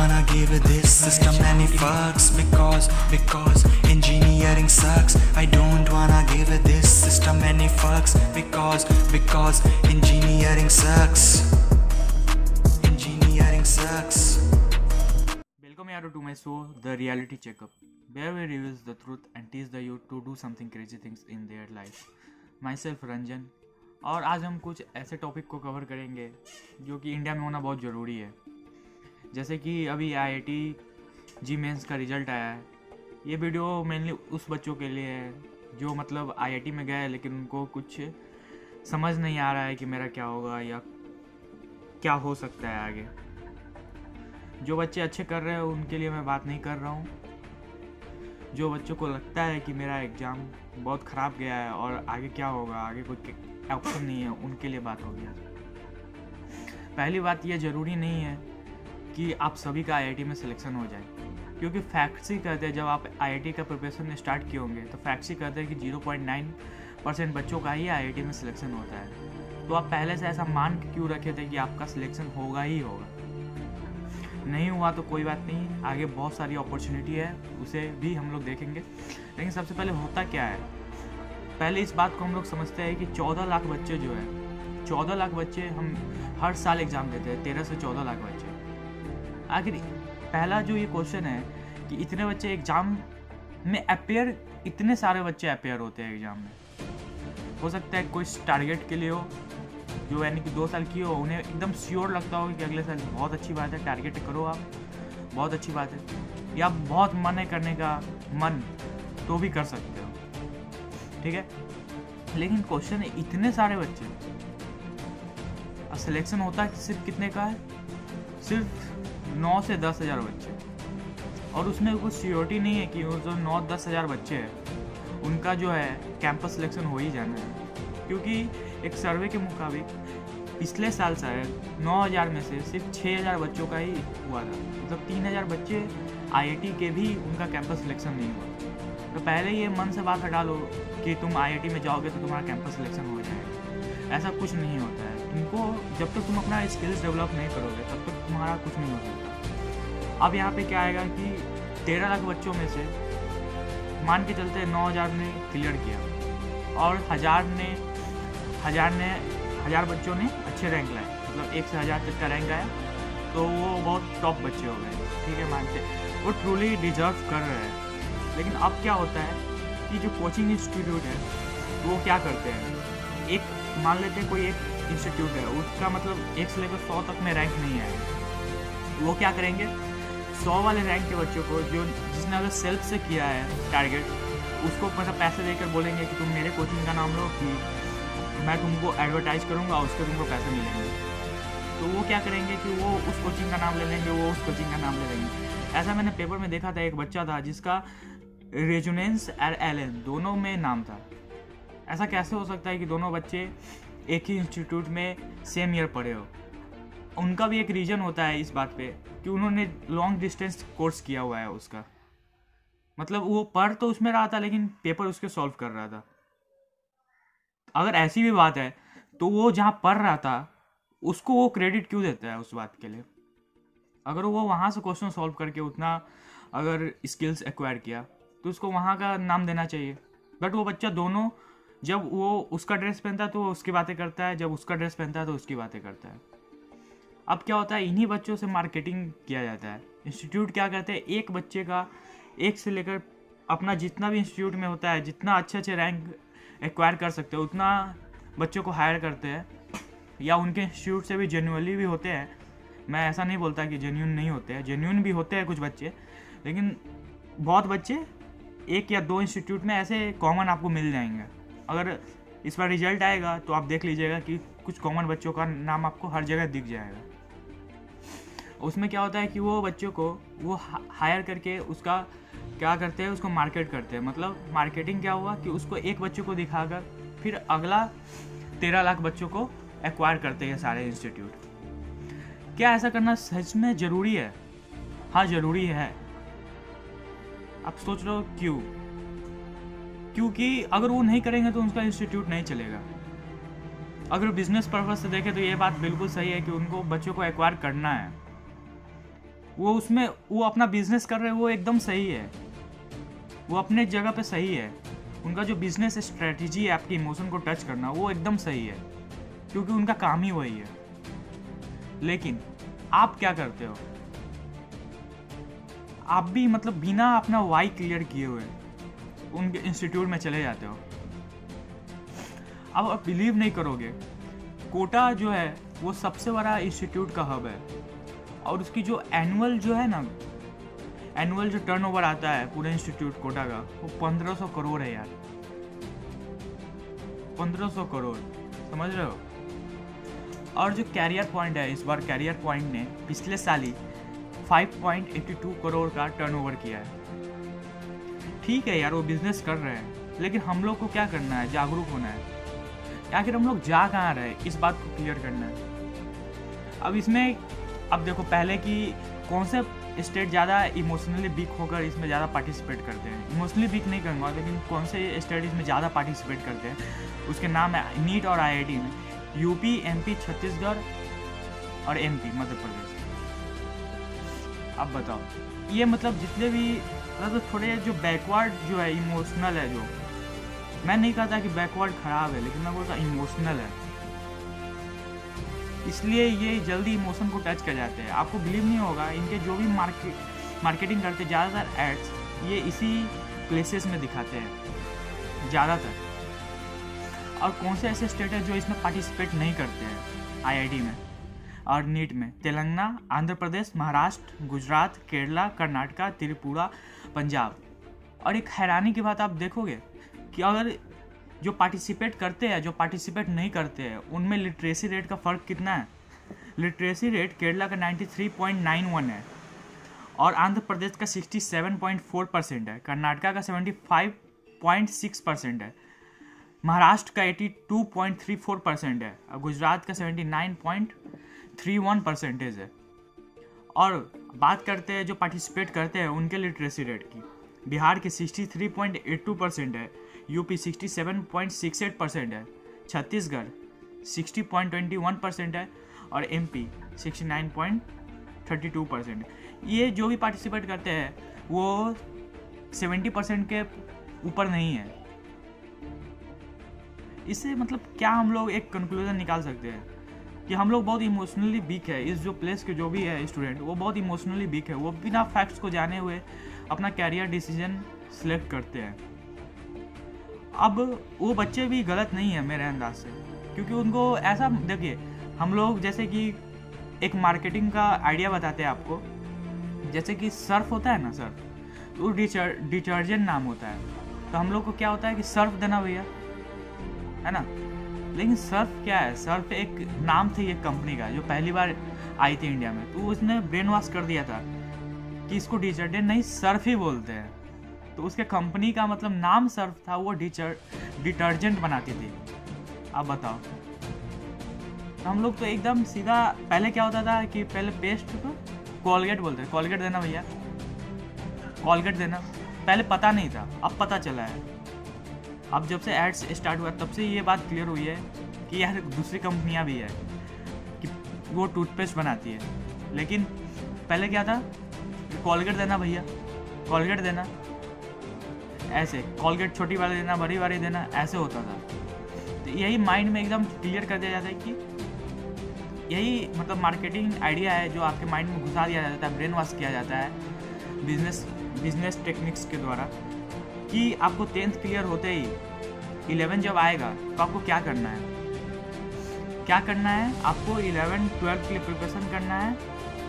wanna give this system any fucks because because engineering sucks. I don't wanna give this system any fucks because because engineering sucks. Engineering sucks. Welcome here to my show, The Reality Checkup, where we reveal the truth and teach the youth to do something crazy things in their life. Myself Ranjan और आज हम कुछ ऐसे topic को cover करेंगे जो कि India में होना बहुत ज़रूरी है जैसे कि अभी I I T JEE mains का रिज़ल्ट आया है। ये वीडियो मेनली उस बच्चों के लिए है, जो मतलब आई आई टी में गए, लेकिन उनको कुछ समझ नहीं आ रहा है कि मेरा क्या होगा या क्या हो सकता है आगे। जो बच्चे अच्छे कर रहे हैं, उनके लिए मैं बात नहीं कर रहा हूँ। जो बच्चों को लगता है कि मेरा एग्ज़ाम बहुत ख़राब गया है और आगे क्या होगा, आगे कोई ऑप्शन नहीं है, उनके लिए बात हो गया। पहली बात यह ज़रूरी नहीं है कि आप सभी का आईआईटी में सिलेक्शन हो जाए। क्योंकि फैक्ट्स ही कहते हैं, जब आप आईआईटी का प्रिपरेशन स्टार्ट किए होंगे तो फैक्ट्स ही कहते हैं कि 0.9 परसेंट बच्चों का ही आईआईटी में सिलेक्शन होता है। तो आप पहले से ऐसा मान के क्यों रखे थे कि आपका सिलेक्शन होगा ही होगा? नहीं हुआ तो कोई बात नहीं, आगे बहुत सारी अपॉर्चुनिटी है, उसे भी हम लोग देखेंगे। लेकिन सबसे पहले होता क्या है? पहले इस बात को हम लोग समझते हैं कि चौदह लाख बच्चे जो है, चौदह लाख बच्चे हम हर साल एग्ज़ाम देते हैं, तेरह से चौदह लाख बच्चे। आखिर, पहला जो ये क्वेश्चन है कि इतने बच्चे एग्ज़ाम में अपेयर इतने सारे बच्चे अपेयर होते हैं एग्ज़ाम में। हो सकता है कोई टारगेट के लिए हो, जो यानी कि दो साल की हो, उन्हें एकदम श्योर लगता हो कि अगले साल बहुत अच्छी बात है टारगेट करो आप, बहुत अच्छी बात है। या बहुत मन है करने का, मन तो भी कर सकते हो। ठीक है? लेकिन क्वेश्चन है, इतने सारे बच्चे सिलेक्शन होता है सिर्फ़ कितने का है? सिर्फ़ नौ से दस हज़ार बच्चे। और उसमें कुछ सियोरिटी नहीं है कि वो जो नौ दस हज़ार बच्चे हैं, उनका जो है कैंपस सिलेक्शन हो ही जाना है। क्योंकि एक सर्वे के मुताबिक पिछले साल शायद 9000 में से सिर्फ़ 6000 बच्चों का ही हुआ था। मतलब 3000 बच्चे आईआईटी के भी उनका कैंपस सिलेक्शन नहीं हुआ। तो पहले ये मन से बात हटा लो कि तुम आईआईटी में जाओगे तो तुम्हारा कैंपस सिलेक्शन हो जाएगा। ऐसा कुछ नहीं होता है। तुमको जब तक तुम अपना स्किल्स डेवलप नहीं करोगे, तब तक तुम्हारा कुछ नहीं हो सकता। अब यहाँ पे क्या आएगा कि तेरह लाख बच्चों में से मान के चलते नौ हज़ार ने क्लियर किया और हज़ार ने हज़ार ने, हज़ार बच्चों ने अच्छे रैंक लाए। मतलब एक से हज़ार तक का रैंक आया तो वो बहुत टॉप बच्चे हो गए। ठीक है, मानते वो ट्रूली डिजर्व कर रहे हैं। लेकिन अब क्या होता है कि जो कोचिंग इंस्टीट्यूट है, वो क्या करते हैं? एक, मान लेते हैं कोई एक इंस्टीट्यूट है, उसका मतलब एक से लेकर सौ तक में रैंक नहीं आएगा। वो क्या करेंगे? सौ वाले रैंक के बच्चों को जो जिसने अगर सेल्फ से किया है टारगेट उसको मतलब पैसे देकर बोलेंगे कि तुम मेरे कोचिंग का नाम लो, कि मैं तुमको एडवर्टाइज करूँगा उसके तुमको पैसे मिलेंगे। तो वो क्या करेंगे कि वो उस कोचिंग का नाम ले लेंगे, वो उस कोचिंग का नाम ले लेंगे। ऐसा मैंने पेपर में देखा था, एक बच्चा था जिसका रेजुनेंस और एलन दोनों में नाम था। ऐसा कैसे हो सकता है कि दोनों बच्चे एक ही इंस्टीट्यूट में सेम ईयर पढ़े हो। उनका भी एक रीज़न होता है इस बात पे कि उन्होंने लॉन्ग डिस्टेंस कोर्स किया हुआ है उसका। मतलब वो पढ़ तो उसमें रहा था, लेकिन पेपर उसके सॉल्व कर रहा था। अगर ऐसी भी बात है तो वो जहाँ पढ़ रहा था, उसको वो क्रेडिट क्यों देता है उस बात के लिए? अगर वो वहाँ से क्वेश्चन सॉल्व करके उतना अगर स्किल्स एक्वायर किया तो उसको वहाँ का नाम देना चाहिए। बट वो बच्चा दोनों जब वो उसका ड्रेस पहनता है तो वो उसकी बातें करता है, जब उसका ड्रेस पहनता है तो उसकी बातें करता है। अब क्या होता है, इन्हीं बच्चों से मार्केटिंग किया जाता है। इंस्टीट्यूट क्या करते हैं, एक बच्चे का एक से लेकर अपना जितना भी इंस्टीट्यूट में होता है, जितना अच्छे अच्छे रैंक एक्वायर कर सकते हो, उतना बच्चों को हायर करते हैं। या उनके इंस्टीट्यूट से भी जेन्यूनली भी होते हैं। मैं ऐसा नहीं बोलता कि जेन्यून नहीं होते हैं जेन्यून भी होते हैं कुछ बच्चे, लेकिन बहुत बच्चे एक या दो इंस्टीट्यूट में ऐसे कॉमन आपको मिल जाएँगे। अगर इस बार रिज़ल्ट आएगा तो आप देख लीजिएगा कि कुछ कॉमन बच्चों का नाम आपको हर जगह दिख जाएगा। उसमें क्या होता है कि वो बच्चों को, वो हायर करके उसका क्या करते हैं, उसको मार्केट करते हैं। मतलब मार्केटिंग क्या हुआ कि उसको एक बच्चे को दिखाकर फिर अगला तेरह लाख बच्चों को एक्वायर करते हैं सारे इंस्टीट्यूट क्या ऐसा करना सच में ज़रूरी है? हाँ ज़रूरी है। आप सोच रहे हो क्यों? क्योंकि अगर वो नहीं करेंगे तो उनका इंस्टीट्यूट नहीं चलेगा। अगर बिज़नेस पर्पज से देखें तो ये बात बिल्कुल सही है कि उनको, बच्चों को एक्वायर करना है। वो उसमें, वो अपना बिज़नेस कर रहे हैं, वो एकदम सही है। वो अपने जगह पे सही है। उनका जो बिज़नेस स्ट्रेटजी है, आपके इमोशन को टच करना, वो एकदम सही है। क्योंकि उनका काम ही वही है। लेकिन आप क्या करते हो? आप भी मतलब बिना अपना वाई क्लियर किए हुए। उनके इंस्टीट्यूट में चले जाते हो। अब आप बिलीव नहीं करोगे। कोटा जो है, वो सबसे बड़ा इंस्टीट्यूट का हब है। और उसकी जो एनुअल जो है ना एनुअल जो टर्नओवर आता है पूरे इंस्टीट्यूट कोटा का, वो पंद्रह सौ करोड़ है यार। पंद्रह सौ करोड़, समझ रहे हो? और जो कैरियर पॉइंट है, इस बार कैरियर पॉइंट ने पिछले साल ही 5.82 करोड़ का टर्नओवर किया है। ठीक है यार, वो बिज़नेस कर रहे हैं, लेकिन हम लोग को क्या करना है? जागरूक होना है। आखिर हम लोग जा कहाँ रहे इस बात को क्लियर करना है। अब इसमें, अब देखो, पहले कि कौन से स्टेट ज़्यादा इमोशनली वीक होकर इसमें ज़्यादा पार्टिसिपेट करते हैं? इमोशनली वीक नहीं करूँगा, लेकिन कौन से स्टेट इसमें ज़्यादा पार्टिसिपेट करते हैं? उसके नाम है नीट और आईआईटी में। यूपी एमपी छत्तीसगढ़ और एमपी मध्य प्रदेश। अब बताओ, ये मतलब जितने भी मतलब थोड़े जो बैकवर्ड जो है इमोशनल है जो। मैं नहीं कहता कि बैकवर्ड खराब है, लेकिन मैं बोलता इमोशनल है। इसलिए ये जल्दी इमोशन को टच कर जाते हैं। आपको बिलीव नहीं होगा, इनके जो भी मार्केट मार्केटिंग करते ज़्यादातर एड्स ये इसी प्लेसेस में दिखाते हैं, ज़्यादातर। और कौन से ऐसे स्टेट है जो इसमें पार्टिसिपेट नहीं करते हैं आईआईटी में? और नीट में। तेलंगाना, आंध्र प्रदेश, महाराष्ट्र, गुजरात, केरला, कर्नाटका, त्रिपुरा, पंजाब। और एक हैरानी की बात आप देखोगे कि अगर जो पार्टिसिपेट करते हैं, जो पार्टिसिपेट नहीं करते हैं, उनमें लिटरेसी रेट का फ़र्क कितना है? लिटरेसी रेट केरला का 93.91 है और आंध्र प्रदेश का 67.4 परसेंट है। कर्नाटका का 75.6 परसेंट है। महाराष्ट्र का 82.34 परसेंट है और गुजरात का 79.31 परसेंटेज है। और बात करते हैं जो पार्टिसिपेट करते हैं उनके लिटरेसी रेट की। बिहार के 63.82 परसेंट है यूपी 67.68 परसेंट है, छत्तीसगढ़ 60.21 परसेंट है और एमपी 69.32 परसेंट ये जो भी पार्टिसिपेट करते हैं, वो 70 परसेंट के ऊपर नहीं है। इससे मतलब क्या हम लोग एक कंक्लूजन निकाल सकते हैं? कि हम लोग बहुत इमोशनली वीक है। इस जो प्लेस के जो भी है स्टूडेंट वो बहुत इमोशनली वीक है। वो बिना फैक्ट्स को जाने हुए अपना कैरियर डिसीज़न सिलेक्ट करते हैं। अब वो बच्चे भी गलत नहीं है मेरे अंदाज से। क्योंकि उनको ऐसा, देखिए, हम लोग जैसे कि एक मार्केटिंग का आइडिया बताते हैं आपको। जैसे कि सर्फ होता है ना सर्फ तो डिटर्जेंट नाम होता है। तो हम लोग को क्या होता है कि सर्फ देना भैया, है ना? लेकिन सर्फ क्या है? सर्फ एक नाम थे ये कंपनी का, जो पहली बार आई थी इंडिया में। तो उसने ब्रेन वॉश कर दिया था कि इसको डिटर्जेंट नहीं सर्फ ही बोलते हैं। तो उसके कंपनी का मतलब नाम सर्फ था, वो डिटर्जेंट बनाती थी। अब बताओ। तो हम लोग तो एकदम सीधा, पहले क्या होता था कि पहले पेस्ट को कॉलगेट बोलते कॉलगेट देना भैया। कॉलगेट देना। पहले पता नहीं था, अब पता चला है। अब जब से एड्स स्टार्ट हुआ तब से ये बात क्लियर हुई है कि यार दूसरी कंपनियाँ भी है, कि वो टूथपेस्ट बनाती है। लेकिन पहले क्या था? कॉलगेट देना भैया कॉलगेट देना। ऐसे कॉलगेट छोटी वाली देना, बड़ी वाली देना, ऐसे होता था। तो यही माइंड में एकदम क्लियर कर दिया जाता है कि यही मतलब मार्केटिंग आइडिया है जो आपके माइंड में घुसा दिया जाता है ब्रेन वॉश किया जाता है बिज़नेस बिज़नेस टेक्निक्स के द्वारा। कि आपको टेंथ क्लियर होते ही इलेवन जब आएगा तो आपको क्या करना है? क्या करना है? आपको इलेवन ट्वेल्थ के लिए प्रिपरेशन करना है।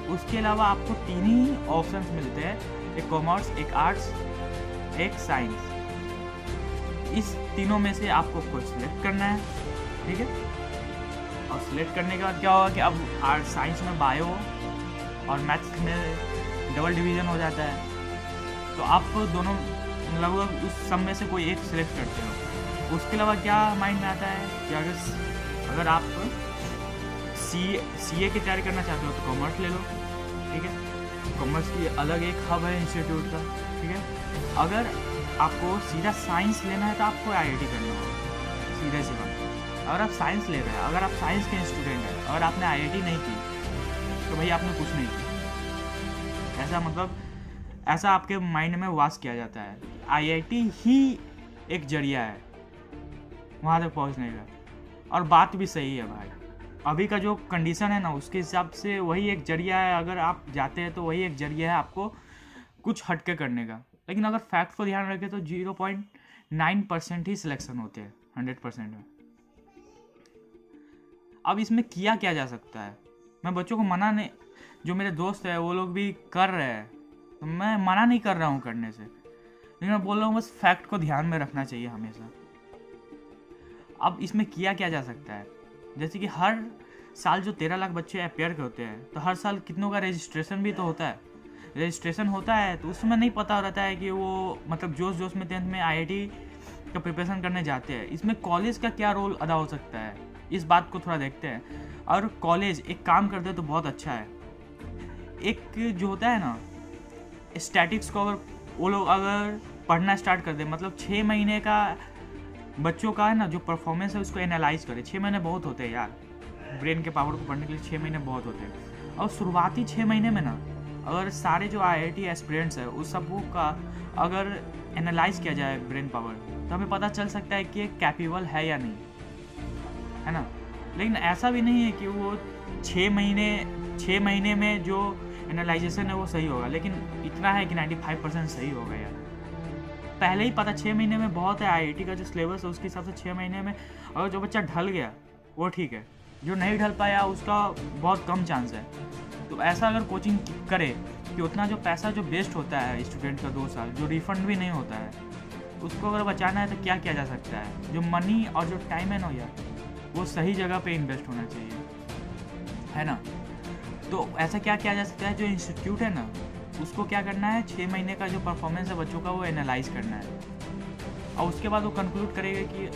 उसके अलावा आपको तीन ही ऑप्शंस मिलते हैं। एक कॉमर्स एक आर्ट्स एक साइंस इस तीनों में से आपको कुछ सिलेक्ट करना है, ठीक है? और सिलेक्ट करने के बाद क्या होगा कि अब आर्ट साइंस में बायो और मैथ्स में डबल डिवीज़न हो जाता है। तो आप दोनों लगभग उस सब में से कोई एक सिलेक्ट करते हो। उसके अलावा क्या माइंड में आता है कि अगर अगर आप सी सी ए की तैयारी करना चाहते हो तो कॉमर्स ले लो, ठीक है? कॉमर्स की अलग एक हब है इंस्टीट्यूट का, ठीक है? अगर आपको सीधा साइंस लेना है तो आपको आईआईटी करना होगा सीधे सी बात अगर आप साइंस ले रहे हैं, अगर आप साइंस के स्टूडेंट हैं, अगर आपने आईआईटी नहीं की तो भाई आपने कुछ नहीं किया। ऐसा मतलब ऐसा आपके माइंड में वास किया जाता है। आईआईटी ही एक ज़रिया है। वहाँ तक पहुँचने का। और बात भी सही है भाई। अभी का जो कंडीशन है ना, उसके हिसाब से वही एक ज़रिया है। अगर आप जाते हैं तो वही एक ज़रिया है आपको कुछ हटके करने का। लेकिन अगर फैक्ट को ध्यान रखें तो ज़ीरो पॉइंट नाइन परसेंट ही सिलेक्शन होते हैं हंड्रेड परसेंट में। अब इसमें किया क्या जा सकता है? मैं बच्चों को मना नहीं जो मेरे दोस्त है, वो लोग भी कर रहे हैं। तो मैं मना नहीं कर रहा हूँ करने से। लेकिन मैं बोल रहा हूँ, बस फैक्ट को ध्यान में रखना चाहिए हमेशा। अब इसमें किया क्या जा सकता है? जैसे कि हर साल जो तेरह लाख बच्चे अपेयर होते हैं तो हर साल कितनों का रजिस्ट्रेशन भी तो होता है। रजिस्ट्रेशन होता है तो उसमें नहीं पता रहता है कि वो मतलब जोश जोश में टेंथ में आई का प्रिपरेशन करने जाते हैं। इसमें कॉलेज का क्या रोल अदा हो सकता है? इस बात को थोड़ा देखते हैं। और कॉलेज एक काम करते हैं तो बहुत अच्छा है। एक जो होता है ना स्टैटिक्स को अगर वो लोग अगर पढ़ना स्टार्ट कर दे। मतलब छः महीने का बच्चों का है ना, जो परफॉर्मेंस है उसको एनालाइज करें। छः महीने बहुत होते हैं यार। ब्रेन के पावर को पढ़ने के लिए छः महीने बहुत होते हैं। और शुरुआती छः महीने में ना, अगर सारे जो आई आई टी एस्पिरेंट्स है, उस सब का अगर एनालाइज किया जाए ब्रेन पावर तो हमें पता चल सकता है कि कैपेबल है या नहीं। है ना? लेकिन ऐसा भी नहीं है कि वो छः महीने छः महीने में जो एनालाइजेशन है वो सही होगा। लेकिन इतना है कि 95 परसेंट सही होगा यार। पहले ही पता छः महीने में बहुत है आईआईटी का जो सिलेबस है, उसके हिसाब से छः महीने में अगर जो बच्चा ढल गया, वो ठीक है। जो नहीं ढल पाया, उसका बहुत कम चांस है। तो ऐसा अगर कोचिंग करे कि उतना जो पैसा जो वेस्ट होता है स्टूडेंट का दो साल, जो रिफंड भी नहीं होता है, उसको अगर बचाना है तो क्या किया जा सकता है? जो मनी और जो टाइम है ना यार, वो सही जगह पे इन्वेस्ट होना चाहिए। है ना? तो ऐसा क्या किया जा सकता है? जो इंस्टीट्यूट है ना उसको क्या करना है? छः महीने का जो परफॉर्मेंस है बच्चों का, वो एनालाइज करना है। और उसके बाद वो कंक्लूड करेगा कि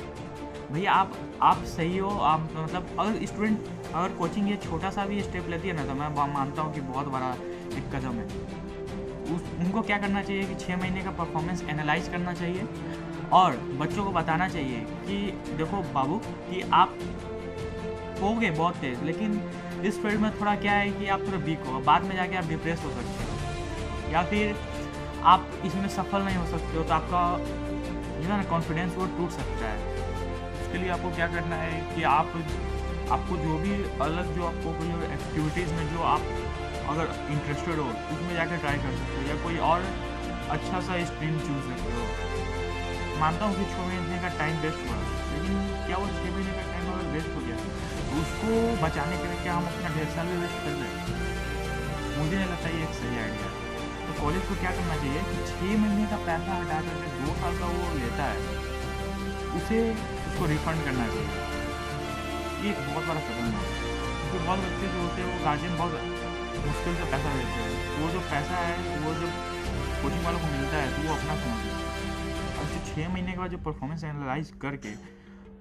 भैया आप आप सही हो, आप मतलब अगर स्टूडेंट अगर कोचिंग ये छोटा सा भी स्टेप लेती है ना तो मैं मानता हूँ कि बहुत बड़ा एक कदम है उस, उनको क्या करना चाहिए कि छः महीने का परफॉर्मेंस एनालाइज करना चाहिए और बच्चों को बताना चाहिए कि, देखो बाबू, कि आप हो गए बहुत तेज, लेकिन इस फ़ील्ड में थोड़ा क्या है कि आप थोड़ा वीक हो, बाद में जाके आप डिप्रेस हो सकते हो। या फिर आप इसमें सफल नहीं हो सकते हो तो आपका जो है ना कॉन्फिडेंस वो टूट सकता है। उसके लिए आपको क्या करना है कि आप, आपको जो भी अलग जो आपको कोई एक्टिविटीज़ में जो आप अगर इंटरेस्टेड हो, उसमें जाकर ट्राई कर सकते हो या कोई और अच्छा सा स्ट्रीम चूज़ सकते हो। मानता हूँ कि छः महीने का टाइम वेस्ट हुआ, लेकिन क्या वो छः महीने का टाइम अगर वेस्ट हो गया? तो उसको बचाने के लिए क्या हम अपना ढेर साल भी वेस्ट कर रहे मुझे नहीं लगता ये एक सही आइडिया तो कॉलेज को क्या करना चाहिए कि छः महीने का पैसा हटा करके दो साल का वो लेता है, उसे उसको रिफंड करना चाहिए। ये बहुत बड़ा कदम है। क्योंकि बहुत बच्चे जो होते हैं, वो गार्जियन बहुत मुश्किल से पैसा देते हैं। वो जो पैसा है, वो जब कोचिंग वालों को मिलता है तो वो अपना समझ और जो छः महीने के बाद जो परफॉर्मेंस एनालाइज करके,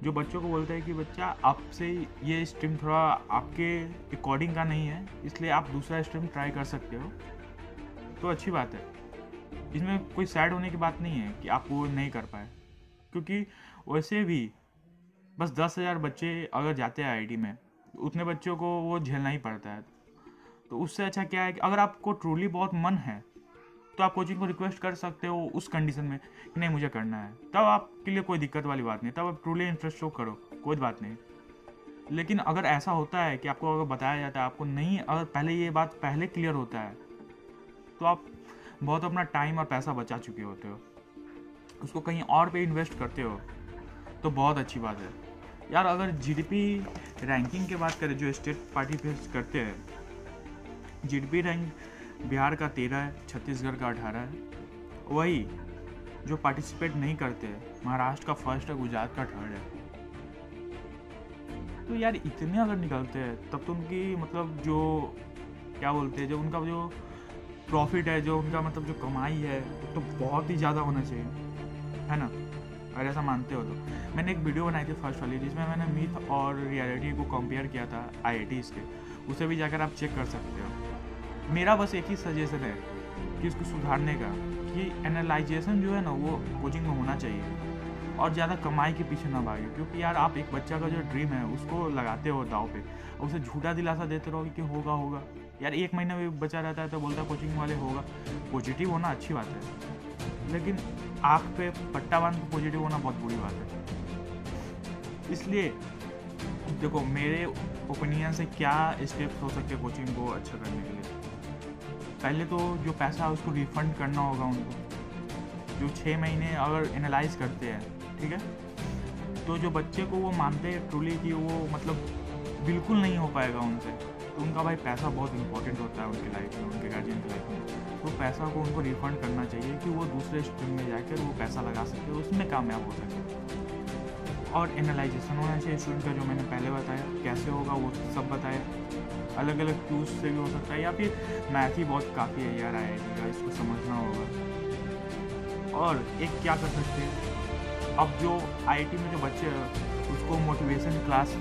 जो बच्चों को बोलता है कि, बच्चा, आपसे ये स्ट्रीम थोड़ा आपके अकॉर्डिंग का नहीं है, इसलिए आप दूसरा स्ट्रीम ट्राई कर सकते हो। तो अच्छी बात है। इसमें कोई सैड होने की बात नहीं है कि आप वो नहीं कर पाए। क्योंकि वैसे भी बस दस हज़ार बच्चे अगर जाते हैं आई में, उतने बच्चों को वो झेलना ही पड़ता है। तो उससे अच्छा क्या है कि अगर आपको ट्रूली बहुत मन है तो आप कोचिंग को रिक्वेस्ट कर सकते हो उस कंडीशन में कि नहीं, मुझे करना है। तब आपके लिए कोई दिक्कत वाली बात नहीं तब आप ट्रूली इंटरेस्ट शो करो, कोई बात नहीं। लेकिन अगर ऐसा होता है कि आपको अगर बताया जाता है, आपको नहीं, अगर पहले ये बात पहले क्लियर होता है तो आप बहुत अपना टाइम और पैसा बचा चुके होते हो। उसको कहीं और पे इन्वेस्ट करते हो तो बहुत अच्छी बात है। यार, अगर जीडीपी रैंकिंग की बात करें, जो स्टेट पार्टी फेस करते हैं जीडीपी रैंक बिहार का तेरह है, छत्तीसगढ़ का अठारह है। वही, जो पार्टिसिपेट नहीं करते, महाराष्ट्र का फ़र्स्ट है, गुजरात का थर्ड है। तो यार, इतने अगर निकलते हैं, तब तो उनकी मतलब जो, क्या बोलते हैं, जो उनका जो प्रॉफिट है, जो उनका मतलब जो कमाई है तो बहुत ही ज़्यादा होना चाहिए, है ना? अगर ऐसा मानते हो तो। मैंने एक वीडियो बनाई थी फ़र्स्ट वाली, जिसमें मैंने मीथ और रियलिटी को कंपेयर किया था आई के। उसे भी जाकर आप चेक कर सकते हो। मेरा बस एक ही सजेशन है कि इसको सुधारने का, कि एनालाइजेशन जो है ना, वो कोचिंग में होना चाहिए और ज़्यादा कमाई के पीछे ना भागे। क्योंकि यार, आप एक बच्चा का जो ड्रीम है, उसको लगाते हो दाव पे और उसे झूठा दिलासा देते रहो कि होगा होगा। यार, एक महीना भी बचा रहता है तो बोलता है कोचिंग वाले होगा। पॉजिटिव होना अच्छी बात है। लेकिन आँख पे पट्टा बाँध पॉजिटिव होना बहुत बुरी बात है। इसलिए, देखो, मेरे ओपिनियन से क्या स्टेप्स हो सकते हैं कोचिंग को अच्छा करने के लिए? पहले तो जो पैसा है उसको रिफंड करना होगा उनको। जो छः महीने अगर एनालाइज करते हैं, ठीक है? तो जो बच्चे को वो मानते हैं ट्रूली कि वो मतलब बिल्कुल नहीं हो पाएगा उनसे। उनका भाई पैसा बहुत इंपॉर्टेंट होता है उनकी लाइफ में, उनके गार्जियन की लाइफ में। तो पैसा को उनको रिफंड करना चाहिए कि वो दूसरे स्ट्रीम में जाकर वो पैसा लगा सके, उसमें कामयाब हो सके। और एनालाइजेशन होना चाहिए स्टूडेंट का, जो मैंने पहले बताया, कैसे होगा वो सब बताया। अलग अलग टूल्स से भी हो सकता है, या फिर मैथ ही बहुत काफ़ी है यार आई का इसको समझना होगा। और एक क्या कर सकते हैं? अब जो आईटी में जो बच्चे उसको मोटिवेशन क्लास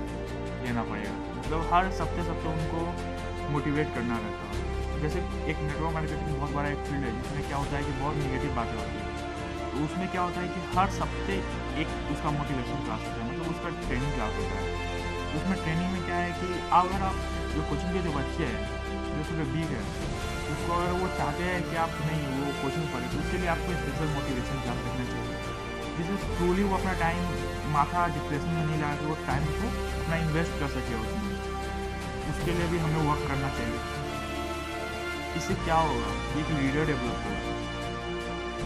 लेना पड़ेगा। मतलब हर सप्ते सप्ते उनको मोटिवेट करना रहता है। जैसे एक नेटवर्क मार्केटिंग बहुत बड़ा एक फ़ील्ड है, जिसमें क्या होता है कि बहुत निगेटिव बातें होती है। तो उसमें क्या होता है कि हर सप्ते एक उसका मोटिवेशन क्लास होता है मतलब उसका ट्रेनिंग क्लास होता है। उसमें ट्रेनिंग में क्या है कि अगर आप जो कोचिंग के जो बच्चे हैं, जो थोड़े वीक है, उसको अगर वो चाहते हैं कि आप नहीं, वो कोचिंग पढ़े तो उसके लिए आपको स्पेशल मोटिवेशन क्लास रखना चाहिए। जिससे ट्रूली वो अपना टाइम माथा डिप्रेशन में नहीं लगा के वो टाइम को अपना इन्वेस्ट कर सके उसमें। उसके लिए भी हमें वर्क करना चाहिए। इससे क्या होगा? एक लीडर डेवलप होगा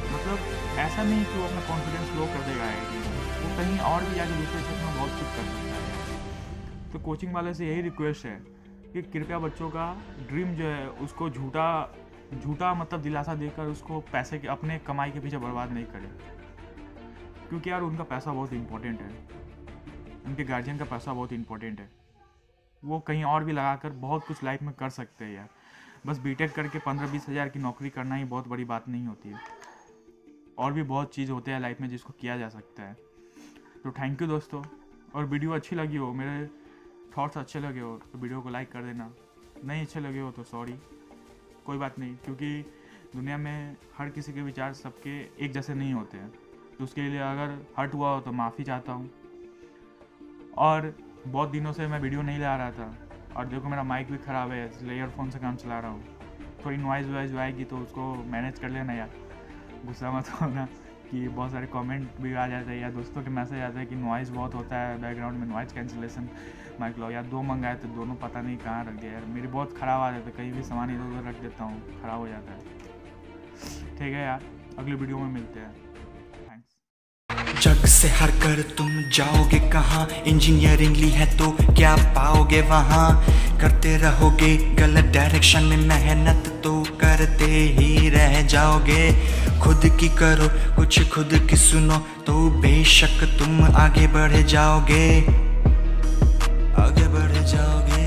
मतलब ऐसा नहीं कि वो अपना कॉन्फिडेंस लो कर देगा आई वो कहीं और भी जाके दूसरे क्षेत्र में बहुत कुछ कर सकता है। तो कोचिंग वाले से यही रिक्वेस्ट है कि कृपया बच्चों का ड्रीम जो है, उसको झूठा झूठा मतलब दिलासा देकर उसको पैसे के, अपने कमाई के पीछे बर्बाद नहीं करें। क्योंकि यार उनका पैसा बहुत इंपॉर्टेंट है। उनके गार्जियन का पैसा बहुत इंपॉर्टेंट है। वो कहीं और भी लगाकर बहुत कुछ लाइफ में कर सकते हैं यार। बस बीटेक करके पंद्रह बीस हज़ार की नौकरी करना ही बहुत बड़ी बात नहीं होती है। और भी बहुत चीज़ होते हैं लाइफ में जिसको किया जा सकता है। तो थैंक यू दोस्तों। और वीडियो अच्छी लगी हो, मेरे थॉट्स अच्छे लगे हो तो वीडियो को लाइक कर देना। नहीं अच्छे लगे हो तो सॉरी कोई बात नहीं, क्योंकि दुनिया में हर किसी के विचार सबके एक जैसे नहीं होते हैं। तो उसके लिए अगर हर्ट हुआ हो तो माफ़ी चाहता हूँ। और बहुत दिनों से मैं वीडियो नहीं ला रहा था। और देखो मेरा माइक भी ख़राब है, इसलिए ईयरफोन से काम चला रहा हूँ। थोड़ी नॉइज़ वाइज आएगी तो उसको मैनेज कर लेना यार। गुस्सा मत होना कि बहुत सारे कमेंट भी आ जाते हैं या दोस्तों के मैसेज आते हैं कि नॉइज़ बहुत होता है बैकग्राउंड में नॉइज़ कैंसिलेशन माइक लो। या दो मंगाए तो दोनों पता नहीं कहाँ रख दिया यार। मेरी बहुत ख़राब आ जाता है, कहीं भी सामान इधर उधर रख देता हूँ, ख़राब हो जाता है। ठीक है यार, अगले वीडियो में मिलते हैं। से हर कर तुम जाओगे कहाँ? इंजीनियरिंग ली है तो क्या पाओगे वहाँ? करते रहोगे गलत डायरेक्शन में मेहनत तो करते ही रह जाओगे। खुद की करो, कुछ खुद की सुनो तो बेशक तुम आगे बढ़ जाओगे। आगे बढ़ जाओगे।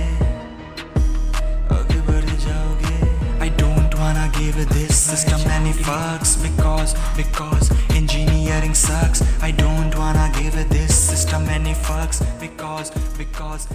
give this system any fucks because because engineering sucks. I don't wanna give this system any fucks because because.